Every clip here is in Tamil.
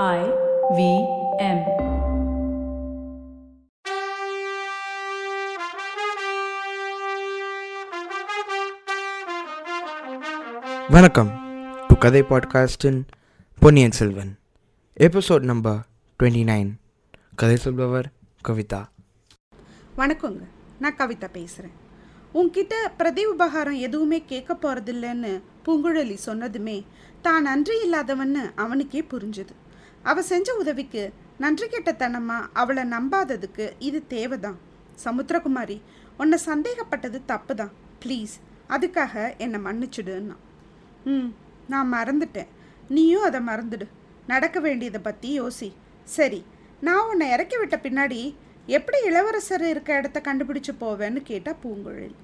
I V M. வணக்கம். டு கதை பாட்காஸ்டின் Ponniyin Selvan. Episode number twenty nine கதை சொல்பவர் கவிதா வணக்கங்க. நான் கவிதா பேசுகிறேன் உன்கிட்ட பிரதி உபகாரம் எதுவுமே கேட்க போகிறதில்லன்னு பூங்குழலி சொன்னதுமே தான் நன்றி இல்லாதவன்னு அவனுக்கே புரிஞ்சுது. அவ செஞ்ச உதவிக்கு நன்றி கெட்டத்தனமா அவளை நம்பாததுக்கு இது தேவைதான். சமுத்திரகுமாரி உன்னை சந்தேகப்பட்டது தப்பு தான் ப்ளீஸ் அதுக்காக என்னை மன்னிச்சுடுன்னா. ம் நான் மறந்துட்டேன். நீயும் அதை மறந்துடு. நடக்க வேண்டியதை பற்றி யோசி. சரி நான் உன்னை இறக்கி விட்ட பின்னாடி எப்படி இளவரசர் இருக்க இடத்த கண்டுபிடிச்சு போவேன்னு கேட்டால் பூங்குழல்.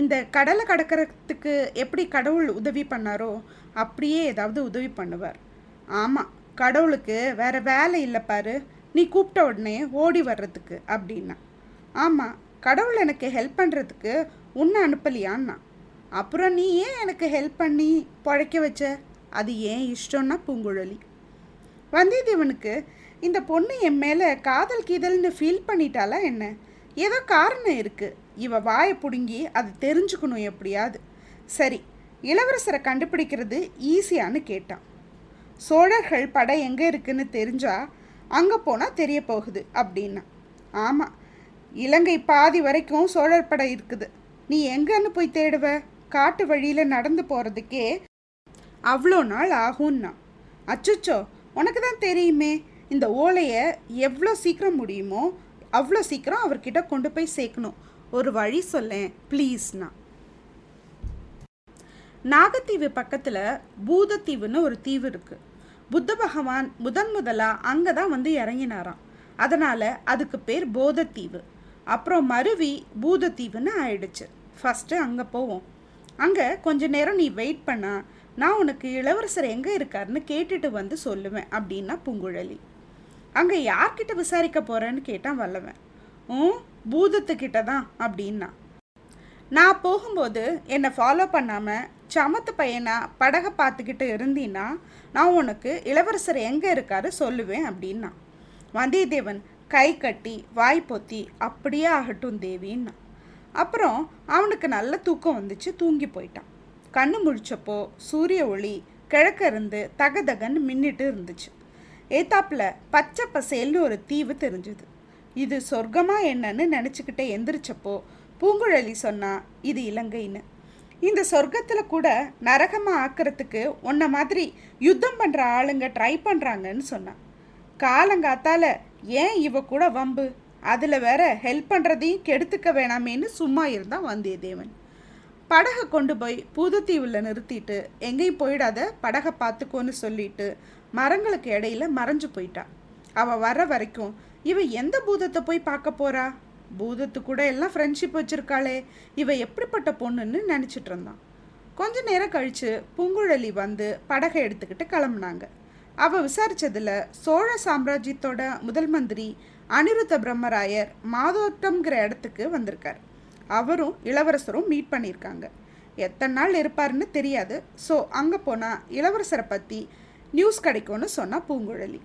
இந்த கடலை கடக்கிறதுக்கு எப்படி கடவுள் உதவி பண்ணாரோ அப்படியே ஏதாவது உதவி பண்ணுவார். ஆமாம் கடவுளுக்கு வேற வேலை இல்லை பாரு. நீ கூப்பிட்ட உடனே ஓடி வர்றதுக்கு அப்படின்னா. ஆமாம் கடவுள் எனக்கு ஹெல்ப் பண்ணுறதுக்கு உன்னை அனுப்பலையான்னா. அப்புறம் நீ ஏன் எனக்கு ஹெல்ப் பண்ணி பழைக்க வச்ச? அது ஏன் இஷ்டம்னா பூங்குழலி. வந்தியத்தேவனுக்கு இந்த பொண்ணு என் மேலே காதல் கீதல்னு ஃபீல் பண்ணிட்டாலா என்ன? ஏதோ காரணம் இருக்குது இவ வாயை பிடுங்கி அதை தெரிஞ்சுக்கணும் எப்படியாவது. சரி இளவரசரை கண்டுபிடிக்கிறது ஈஸியான்னு கேட்டான். சோழர்கள் படை எங்கே இருக்குன்னு தெரிஞ்சா அங்கே போனால் தெரிய போகுது அப்படின்னா. ஆமாம் இலங்கை பாதி வரைக்கும் சோழர் படை இருக்குது. நீ எங்கன்னு போய் தேடுவ? காட்டு வழியில் நடந்து போகிறதுக்கே அவ்வளோ நாள் ஆகும்னா. அச்சுச்சோ உனக்கு தான் தெரியுமே இந்த ஓலையை எவ்வளோ சீக்கிரம் முடியுமோ அவ்வளோ சீக்கிரம் அவர்கிட்ட கொண்டு போய் சேர்க்கணும். ஒரு வழி சொல்லேன் ப்ளீஸ்னா. நாகத்தீவு பக்கத்தில் பூதத்தீவுன்னு ஒரு தீவு இருக்குது புத்த பகவான் முதன் முதலாக அங்கே தான் வந்து இறங்கினாராம். அதனால் அதுக்கு பேர் போதத்தீவு. அப்புறம் மருவி பூதத்தீவுன்னு ஆயிடுச்சு. ஃபஸ்ட்டு அங்கே போவோம். அங்கே கொஞ்ச நேரம் நீ வெயிட் பண்ணா நான் உனக்கு இளவரசர் எங்கே இருக்காருன்னு கேட்டுட்டு வந்து சொல்லுவேன் அப்படின்னா பூங்குழலி. அங்கே யார்கிட்ட விசாரிக்க போகிறேன்னு கேட்டான் வல்லவன். ம் பூதத்துக்கிட்ட தான் அப்படின்னா. நான் போகும்போது என்னை ஃபாலோ பண்ணாமல் சமத்து பையனாக படகை பார்த்துக்கிட்டு இருந்தீன்னா நான் உனக்கு இளவரசர் எங்கே இருக்காரு சொல்லுவேன் அப்படின்னா. வந்தியத்தேவன் கை கட்டி வாய் பொத்தி அப்படியே ஆகட்டும் தேவின்னா. அப்புறம் அவனுக்கு நல்ல தூக்கம் வந்துச்சு தூங்கி போயிட்டான். கண்ணு முழிச்சப்போ சூரிய ஒளி கிழக்க இருந்து தகதகன்னு மின்னிட்டு இருந்துச்சு. ஏத்தாப்புல பச்சை பசேல்னு ஒரு தீவு தெரிஞ்சுது. இது சொர்க்கமாக என்னன்னு நினச்சிக்கிட்டே எந்திரிச்சப்போ பூங்குழலி சொன்னா இது இலங்கைன்னு. இந்த சொர்க்கத்தில் கூட நரகமாக ஆக்கிறதுக்கு உன்ன மாதிரி யுத்தம் பண்ணுற ஆளுங்க ட்ரை பண்ணுறாங்கன்னு சொன்னான் காலங்காத்தால ஏன் இவ கூட வம்பு? அதில் வேற ஹெல்ப் பண்ணுறதையும் கெடுத்துக்க வேணாமேன்னு சும்மா இருந்தான் வந்தியத்தேவன். படகை கொண்டு போய் பூதத்தீவில் நிறுத்திட்டு எங்கேயும் போயிடாத படகை பார்த்துக்கோன்னு சொல்லிட்டு மரங்களுக்கு இடையில மறைஞ்சு போயிட்டா. அவள் வர வரைக்கும் இவ எந்த பூதத்தை போய் பார்க்க போறா? பூதத்து கூட எல்லாம் ஃப்ரெண்ட்ஷிப் வச்சிருக்காளே. இவ எப்படிப்பட்ட பொண்ணுன்னு நினச்சிட்டு இருந்தான். கொஞ்ச நேரம் கழித்து பூங்குழலி வந்து படகை எடுத்துக்கிட்டு கிளம்புனாங்க. அவள் விசாரித்ததில் சோழ சாம்ராஜ்யத்தோட முதல் மந்திரி அனிருத்த பிரம்மராயர் மாதோட்டம்ங்கிற இடத்துக்கு வந்திருக்கார். அவரும் இளவரசரும் மீட் பண்ணியிருக்காங்க. எத்தனை நாள் இருப்பாருன்னு தெரியாது. ஸோ அங்கே போனால் இளவரசரை பற்றி நியூஸ் கிடைக்கும்னு சொன்னால் பூங்குழலி.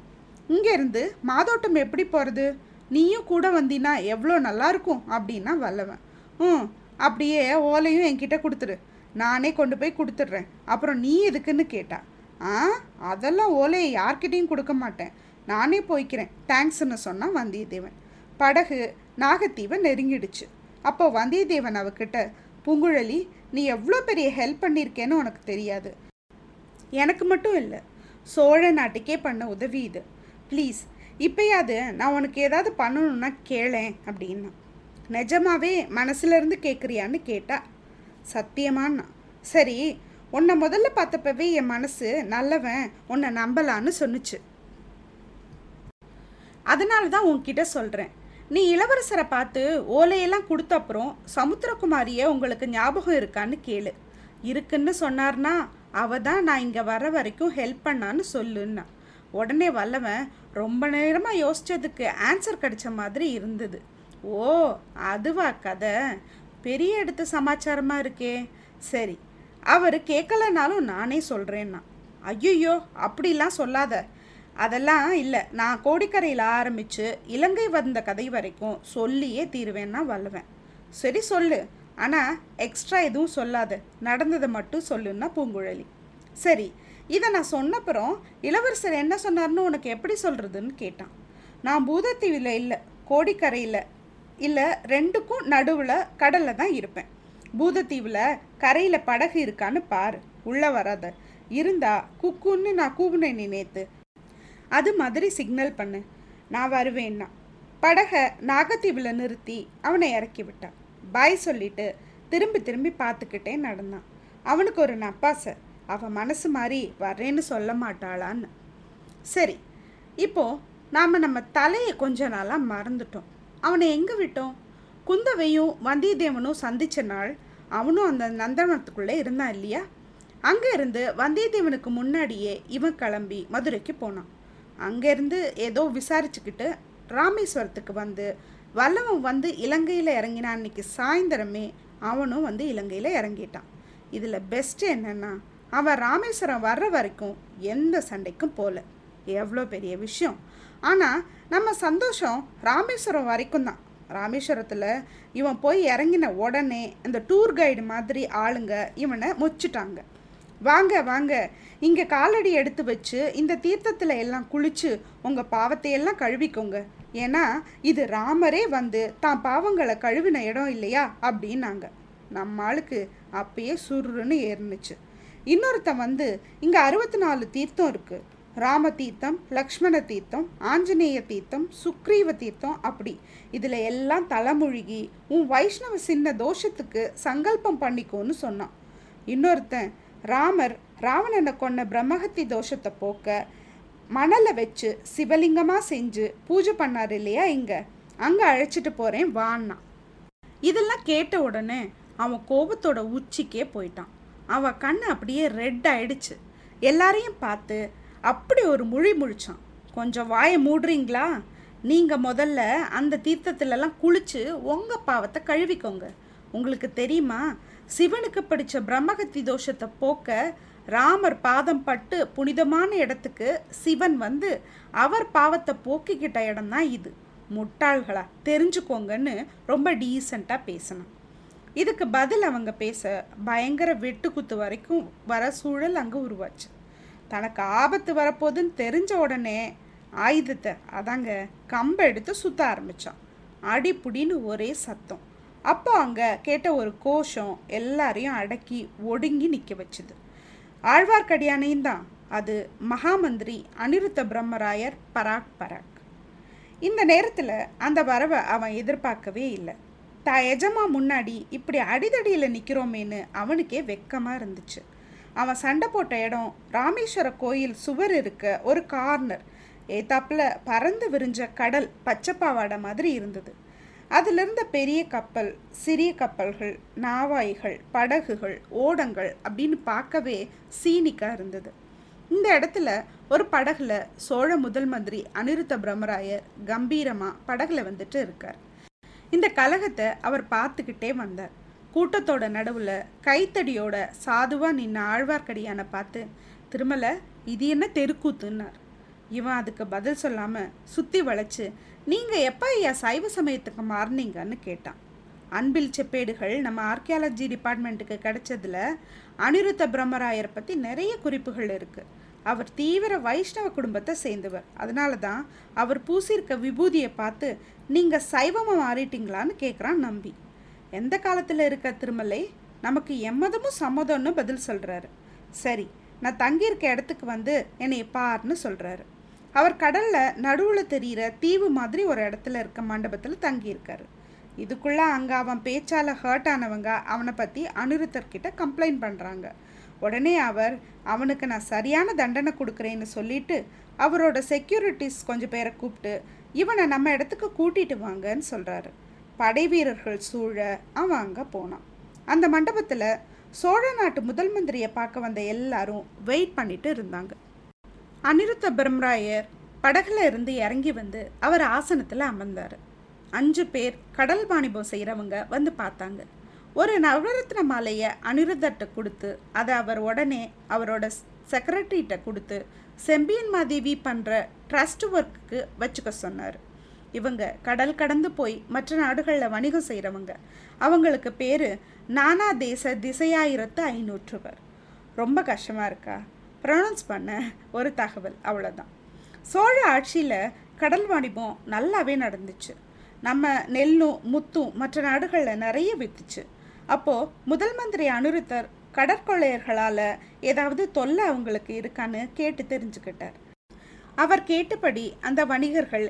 இங்கேருந்து மாதோட்டம் எப்படி போகிறது நீயும் கூட வந்தீன்னா எவ்வளோ நல்லாயிருக்கும் அப்படின்னா வல்லவன். ம் அப்படியே ஓலையும் என்கிட்ட கொடுத்துரு. நானே கொண்டு போய் கொடுத்துட்றேன். அப்புறம் நீ எதுக்குன்னு கேட்டா ஆ அதெல்லாம் ஓலையை யார்கிட்டையும் கொடுக்க மாட்டேன். நானே போய்க்கிறேன். தேங்க்ஸ்ன்னு சொன்னான் வந்தியத்தேவன். படகு நாகத்தீவை நெருங்கிடுச்சு. அப்போ வந்தியத்தேவன் அவகிட்ட பூங்குழலி நீ எவ்வளோ பெரிய ஹெல்ப் பண்ணியிருக்கேன்னு உனக்கு தெரியாது. எனக்கு மட்டும் இல்லை. சோழ நாட்டுக்கே பண்ண உதவி இது. ப்ளீஸ் இப்போயாவது நான் உனக்கு ஏதாவது பண்ணணும்னா கேளேன் அப்படின்னா. நிஜமாவே மனசுலேருந்து கேட்குறியான்னு கேட்டா சத்தியமானா சரி உன்னை முதல்ல பார்த்தப்பவே என் மனசு நல்லவன் உன்னை நம்பலான்னு சொன்னுச்சு. அதனால தான் உன்கிட்ட சொல்கிறேன் நீ இளவரசரை பார்த்து ஓலையெல்லாம் கொடுத்த அப்புறம் சமுத்திரகுமாரியை உங்களுக்கு ஞாபகம் இருக்கான்னு கேளு. இருக்குன்னு சொன்னார்னா அவ தான் நான் இங்கே வர வரைக்கும் ஹெல்ப் பண்ணான்னு சொல்லுன்னா. உடனே வல்லவன் ரொம்ப நேரமாக யோசித்ததுக்கு ஆன்சர் கிடைச்ச மாதிரி இருந்தது. ஓ அதுவா கதை? பெரிய எடுத்த சமாச்சாரமாக இருக்கே. சரி அவர் கேட்கலனாலும் நானே சொல்கிறேன்னா ஐயோ அப்படிலாம் சொல்லாத. அதெல்லாம் இல்லை நான் கோடிக்கரையில் ஆரம்பித்து இலங்கை வந்த கதை வரைக்கும் சொல்லியே தீருவேன்னா வல்லுவேன். சரி சொல்லு. ஆனால் எக்ஸ்ட்ரா எதுவும் சொல்லாத. நடந்ததை மட்டும் சொல்லுன்னா பூங்குழலி. சரி இதை நான் சொன்னப்புறம் இளவரசர் என்ன சொன்னார்னு உனக்கு எப்படி சொல்கிறதுன்னு கேட்டான். நான் பூதத்தீவில் இல்லை கோடிக்கரையில் இல்லை ரெண்டுக்கும் நடுவில் கடலில் தான் இருப்பேன். பூதத்தீவில் கரையில் படகு இருக்கான்னு பாரு உள்ளே வராத. இருந்தா குக்குன்னு நான் கூவுனேன் நீ நேத்து. அது மாதிரி சிக்னல் பண்ணு. நான் வருவேன்னா. படகை நாகத்தீவில் நிறுத்தி அவனை இறக்கி விட்டான். பாய் சொல்லிட்டு திரும்பி திரும்பி பார்த்துக்கிட்டே நடந்தான். அவனுக்கு ஒரு நப்பாசை. அவன் மனசு மாதிரி வரேன்னு சொல்ல மாட்டாளான்னு. சரி இப்போது நாம் நம்ம தலையை கொஞ்ச நாளாக மறந்துட்டோம். அவனை எங்கே விட்டோம்? குந்தவையும் வந்தியத்தேவனும் சந்தித்த நாள் அவனும் அந்த நந்தவனத்துக்குள்ளே இருந்தான் இல்லையா? அங்கே இருந்து வந்தியத்தேவனுக்கு முன்னாடியே இவன் கிளம்பி மதுரைக்கு போனான். அங்கேருந்து ஏதோ விசாரிச்சுக்கிட்டு ராமேஸ்வரத்துக்கு வந்து வல்லவன் வந்து இலங்கையில் இறங்கினான். அன்னைக்கு சாயந்தரமே அவனும் வந்து இலங்கையில் இறங்கிட்டான். இதில் பெஸ்ட்டு என்னென்னா அவன் ராமேஸ்வரம் வர்ற வரைக்கும் எந்த சண்டைக்கும் போகல எவ்வளோ பெரிய விஷயம். ஆனால் நம்ம சந்தோஷம் ராமேஸ்வரம் வரைக்கும் தான். ராமேஸ்வரத்தில் இவன் போய் இறங்கின உடனே இந்த டூர் கைடு மாதிரி ஆளுங்க இவனை முச்சிட்டாங்க. வாங்க வாங்க. இங்கே காலடி எடுத்து வச்சு இந்த தீர்த்தத்தில் எல்லாம் குளிச்சு உங்கள் பாவத்தையெல்லாம் கழுவிக்கோங்க. ஏன்னா இது ராமரே வந்து தான் பாவங்களை கழுவின இடம் இல்லையா? அப்படின்னாங்க. நம்ம ஆளுக்கு அப்பயே சுருன்னு ஏறுனுச்சு. இன்னொருத்தன் வந்து இங்கே அறுபத்தி நாலு தீர்த்தம் இருக்குது ராம தீர்த்தம் லக்ஷ்மண தீர்த்தம் ஆஞ்சநேய தீர்த்தம் சுக்ரீவ தீர்த்தம் அப்படி. இதில் எல்லாம் தலைமுழுகி உன் வைஷ்ணவ சின்ன தோஷத்துக்கு சங்கல்பம் பண்ணிக்கோன்னு சொன்னான். இன்னொருத்தன் ராமர் ராவணனை கொன்ன பிரம்மஹத்தி தோஷத்தை போக்க மணலை வச்சு சிவலிங்கமாக செஞ்சு பூஜை பண்ணார் இல்லையா இங்கே? அங்கே அழைச்சிட்டு போகிறேன் வான்னா இதெல்லாம் கேட்ட உடனே அவன் கோபத்தோட உச்சிக்கே போயிட்டான். அவன் கண் அப்படியே ரெட் ஆயிடுச்சு. எல்லாரையும் பார்த்து அப்படி ஒரு மொழி முழிச்சான். கொஞ்சம் வாயை மூடுறீங்களா? நீங்கள் முதல்ல அந்த தீர்த்தத்துலலாம் குளிச்சு உங்கள் பாவத்தை கழுவிக்கோங்க. உங்களுக்கு தெரியுமா? சிவனுக்கு படித்த பிரம்மகத்தி தோஷத்தை போக்க ராமர் பாதம் பட்டு புனிதமான இடத்துக்கு சிவன் வந்து அவர் பாவத்தை போக்கிக்கிட்ட இடம்தான் இது. முட்டாள்களா? தெரிஞ்சுக்கோங்கன்னு ரொம்ப டீசெண்டாக பேசினான். இதுக்கு பதில் அவங்க பேச பயங்கர வெட்டுக்குத்து வரைக்கும் வர சூழல் அங்கே உருவாச்சு. தனக்கு ஆபத்து வரப்போகுதுன்னு தெரிஞ்ச உடனே ஆயுதத்தை அதாங்க கம்பை எடுத்து சுத்த ஆரம்பித்தான் அடிப்புடின்னு ஒரே சத்தம். அப்போ அங்கே கேட்ட ஒரு கோஷம் எல்லாரையும் அடக்கி ஒடுங்கி நிற்க வச்சுது. ஆழ்வார்க்கடியானையும் தான். அது மகாமந்திரி அனிருத்த பிரம்மராயர் பராக் பராக். இந்த நேரத்தில் அந்த வரவை அவன் எதிர்பார்க்கவே இல்லை. தா எஜமா முன்னாடி இப்படி அடிதடியில் நிற்கிறோமேன்னு அவனுக்கே வெக்கமாக இருந்துச்சு. அவன் சண்டை போட்ட இடம் ராமேஸ்வர கோயில் சுவர் இருக்க ஒரு கார்னர். ஏத்தாப்பில் பறந்து விரிஞ்ச கடல் பச்சைப்பாவாடை மாதிரி இருந்தது. அதில் இருந்த பெரிய கப்பல் சிறிய கப்பல்கள் நாவாய்கள் படகுகள் ஓடங்கள் அப்படின்னு பார்க்கவே சீனிக்காக இருந்தது. இந்த இடத்துல ஒரு படகுல சோழ முதல் மந்திரி அனிருத்த பிரம்மராயர் கம்பீரமாக படகுல வந்துட்டு இருக்கார். இந்த கலகத்தை அவர் பார்த்துக்கிட்டே வந்தார். கூட்டத்தோட நடுவில் கைத்தடியோட சாதுவாக நின்ன ஆழ்வார்க்கடியானை பார்த்து திருமலை இது என்ன தெருக்கூத்துன்னார். இவன் அதுக்கு பதில் சொல்லாமல் சுற்றி வளைச்சு நீங்கள் எப்போ ஐயா சைவ சமயத்துக்கு மாறினீங்கன்னு கேட்டான். அன்பில் செப்பேடுகள் நம்ம ஆர்கியாலஜி டிபார்ட்மெண்ட்டுக்கு கிடைச்சதுல அனிருத்த பிரம்மராயர் பற்றி நிறைய குறிப்புகள் இருக்குது அவர் தீவிர வைஷ்ணவ குடும்பத்தை சேர்ந்தவர். அதனால தான் அவர் பூசியிருக்க விபூதியை பார்த்து நீங்கள் சைவமாக மாறிட்டீங்களான்னு கேட்குறான் நம்பி. எந்த காலத்தில் இருக்க திருமலை? நமக்கு எம்மதமும் சம்மதம்னு பதில் சொல்கிறாரு சரி நான் தங்கியிருக்க இடத்துக்கு வந்து என்னை பாருன்னு சொல்கிறாரு அவர் கடலில் நடுவில் தெரிகிற தீவு மாதிரி ஒரு இடத்துல இருக்க மண்டபத்தில் தங்கியிருக்காரு. இதுக்குள்ளே அங்கே அவன் பேச்சால் ஹர்ட் ஆனவங்க அவனை பற்றி அனிருத்தர்கிட்ட கம்ப்ளைண்ட் பண்ணுறாங்க உடனே அவர் அவனுக்கு நான் சரியான தண்டனை கொடுக்குறேன்னு சொல்லிட்டு அவரோட செக்யூரிட்டிஸ் கொஞ்சம் பேரை கூப்பிட்டு இவனை நம்ம இடத்துக்கு கூட்டிட்டு வாங்கன்னு சொல்கிறாரு படை வீரர்கள் சூழ அவன் அங்கே போனான். அந்த மண்டபத்தில் சோழ நாட்டு முதல் மந்திரியை பார்க்க வந்த எல்லாரும் வெயிட் பண்ணிட்டு இருந்தாங்க. அனிருத்த பிரம்மராயர் படகுல இருந்து இறங்கி வந்து அவர் ஆசனத்தில் அமர்ந்தார். அஞ்சு பேர் கடல் வாணிபம் செய்கிறவங்க வந்து பார்த்தாங்க. ஒரு நவரத்ன மாலையை அனிருதர்கிட்ட கொடுத்து அதை அவர் உடனே அவரோட செக்ரட்டரிகிட்ட கொடுத்து செம்பியன் மாதேவி பண்ணுற ட்ரஸ்ட் ஒர்க்குக்கு வச்சுக்க சொன்னார். இவங்க கடல் கடந்து போய் மற்ற நாடுகளில் வணிகம் செய்கிறவங்க அவங்களுக்கு பேர் நானா தேச திசையாயிரத்து ஐநூற்றுவர். ரொம்ப கஷ்டமாக இருக்கா? ப்ரொனவுன்ஸ் பண்ண ஒரு தகவல் அவ்வளோதான் சோழ ஆட்சியில் கடல் வாணிபம் நல்லாவே நடந்துச்சு. நம்ம நெல்லும் முத்தும் மற்ற நாடுகளில் நிறைய வித்துச்சு. அப்போது முதல் மந்திரி அனுருத்தர் கடற்கொள்ளையர்களால் ஏதாவது தொல்லை அவங்களுக்கு இருக்கான்னு கேட்டு தெரிஞ்சுக்கிட்டார். அவர் கேட்டபடி அந்த வணிகர்கள்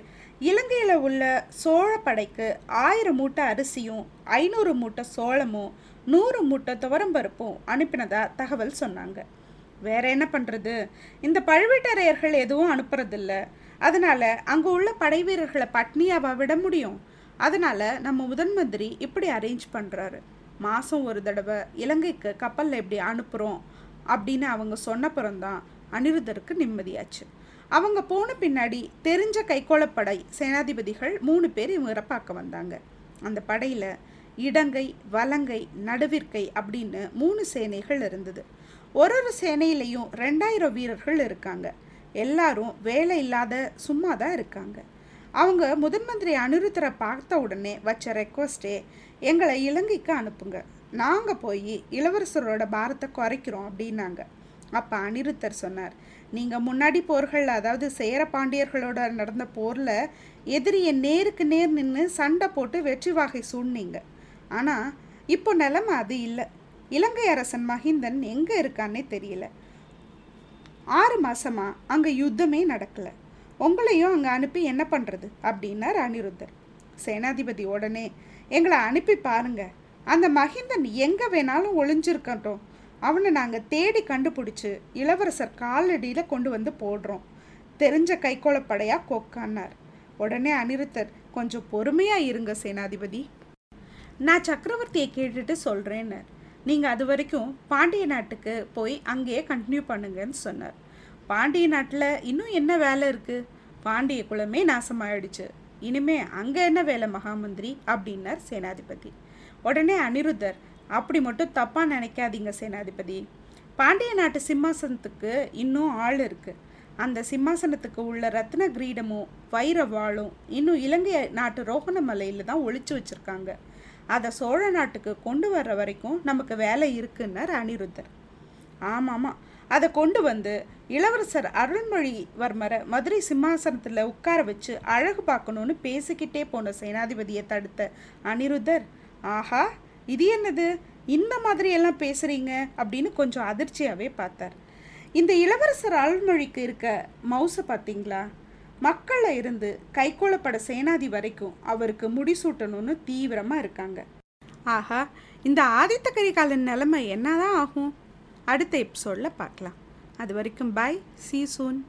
இலங்கையில் உள்ள சோழ படைக்கு ஆயிரம் மூட்டை அரிசியும் ஐநூறு மூட்டை சோளமும் நூறு மூட்டை துவரம்பருப்பும் அனுப்பினதா தகவல் சொன்னாங்க. வேற என்ன பண்ணுறது இந்த பழுவேட்டரையர்கள் எதுவும் அனுப்புறதில்ல. அதனால் அங்கே உள்ள படை வீரர்களை பட்னியாவா விட முடியும்? அதனால் நம்ம முதன் மந்திரி இப்படி அரேஞ்ச் பண்ணுறாரு மாதம் ஒரு தடவை இலங்கைக்கு கப்பலில் இப்படி அனுப்புகிறோம் அப்படின்னு அவங்க சொன்னப்புறம்தான் அனிருத்தருக்கு நிம்மதியாச்சு. அவங்க போன பின்னாடி தெரிஞ்ச கைகோளப்படை சேனாதிபதிகள் மூணு பேர் இவங்க பார்க்க வந்தாங்க. அந்த படையில் இடங்கை வலங்கை நடுவிற்கை அப்படின்னு மூணு சேனைகள் இருந்தது. ஒரு ஒரு சேனையிலையும் ரெண்டாயிரம் வீரர்கள் இருக்காங்க. எல்லாரும் வேலை இல்லாத சும்மா தான் இருக்காங்க. அவங்க முதன் மந்திரி அனிருத்தரை பார்த்த உடனே வச்ச ரெக்வஸ்ட்டே எங்களை இலங்கைக்கு அனுப்புங்க. நாங்கள் போய் இளவரசரோட பாரத்தை குறைக்கிறோம் அப்படின்னாங்க. அப்போ அனிருத்தர் சொன்னார் நீங்கள் முன்னாடி போர்கள் அதாவது சேர பாண்டியர்களோட நடந்த போரில் எதிரியை நேருக்கு நேர் நின்று சண்டை போட்டு வெற்றி வாகை சூழ்னீங்க ஆனால் இப்போ நிலைமை அது இல்லை. இலங்கை அரசன் மகிந்தன் எங்கே இருக்கான்னே தெரியல. ஆறு மாசமா அங்கே யுத்தமே நடக்கலை. உங்களையும் அங்கே அனுப்பி என்ன பண்ணுறது அப்படின்னார் அனிருத்தர். சேனாதிபதி உடனே எங்களை அனுப்பி பாருங்க. அந்த மகிந்தன் எங்கே வேணாலும் ஒளிஞ்சிருக்கட்டும். அவனை நாங்கள் தேடி கண்டுபிடிச்சி இளவரசர் காலடியில் கொண்டு வந்து போடுறோம். தெரிஞ்ச கைகோளப்படையா கொக்கானார் உடனே அனிருத்தர் கொஞ்சம் பொறுமையாக இருங்க சேனாதிபதி. நான் சக்கரவர்த்தியை கேட்டுட்டு சொல்கிறேன்னார் நீங்கள் அது வரைக்கும் பாண்டிய நாட்டுக்கு போய் அங்கேயே கண்டினியூ பண்ணுங்கன்னு சொன்னார். பாண்டிய நாட்டில் இன்னும் என்ன வேலை இருக்குது பாண்டிய குலமே நாசமாயிடுச்சு. இனிமே அங்கே என்ன வேலை மகாமந்திரி? அப்படின்னார் சேனாதிபதி. உடனே அனிருத்தர் அப்படி மட்டும் தப்பாக நினைக்காதீங்க சேனாதிபதி. பாண்டிய நாட்டு சிம்மாசனத்துக்கு இன்னும் ஆள் இருக்குது அந்த சிம்மாசனத்துக்கு உள்ள ரத்ன கிரீடமும் வைர வாளும் இன்னும் இலங்கை நாட்டு ரோகணமலையில் தான் ஒழிச்சு வச்சுருக்காங்க. அதை சோழ நாட்டுக்கு கொண்டு வர்ற வரைக்கும் நமக்கு வேலை இருக்குன்னார் அனிருத்தர். ஆமாம். அதை கொண்டு வந்து இளவரசர் அருள்மொழிவர்மரை மதுரை சிம்மாசனத்தில் உட்கார வச்சு அழகு பார்க்கணுன்னு பேசிக்கிட்டே போன சேனாதிபதியை தடுத்த அனிருத்தர் ஆஹா இது என்னது? இந்த மாதிரி எல்லாம் பேசுகிறீங்க அப்படின்னு கொஞ்சம் அதிர்ச்சியாகவே பார்த்தார். இந்த இளவரசர் அருள்மொழிக்கு இருக்க மவுசை பார்த்தீங்களா? மக்களில் இருந்து கைகோளப்பட சேனாதி வரைக்கும் அவருக்கு முடிசூட்டணும்னு தீவிரமாக இருக்காங்க. ஆஹா இந்த ஆதித்த கரிகாலன் நிலைமை என்னதான் ஆகும்? அடுத்த எபிசோடில் பார்க்கலாம். அது வரைக்கும் பாய் சி சூன்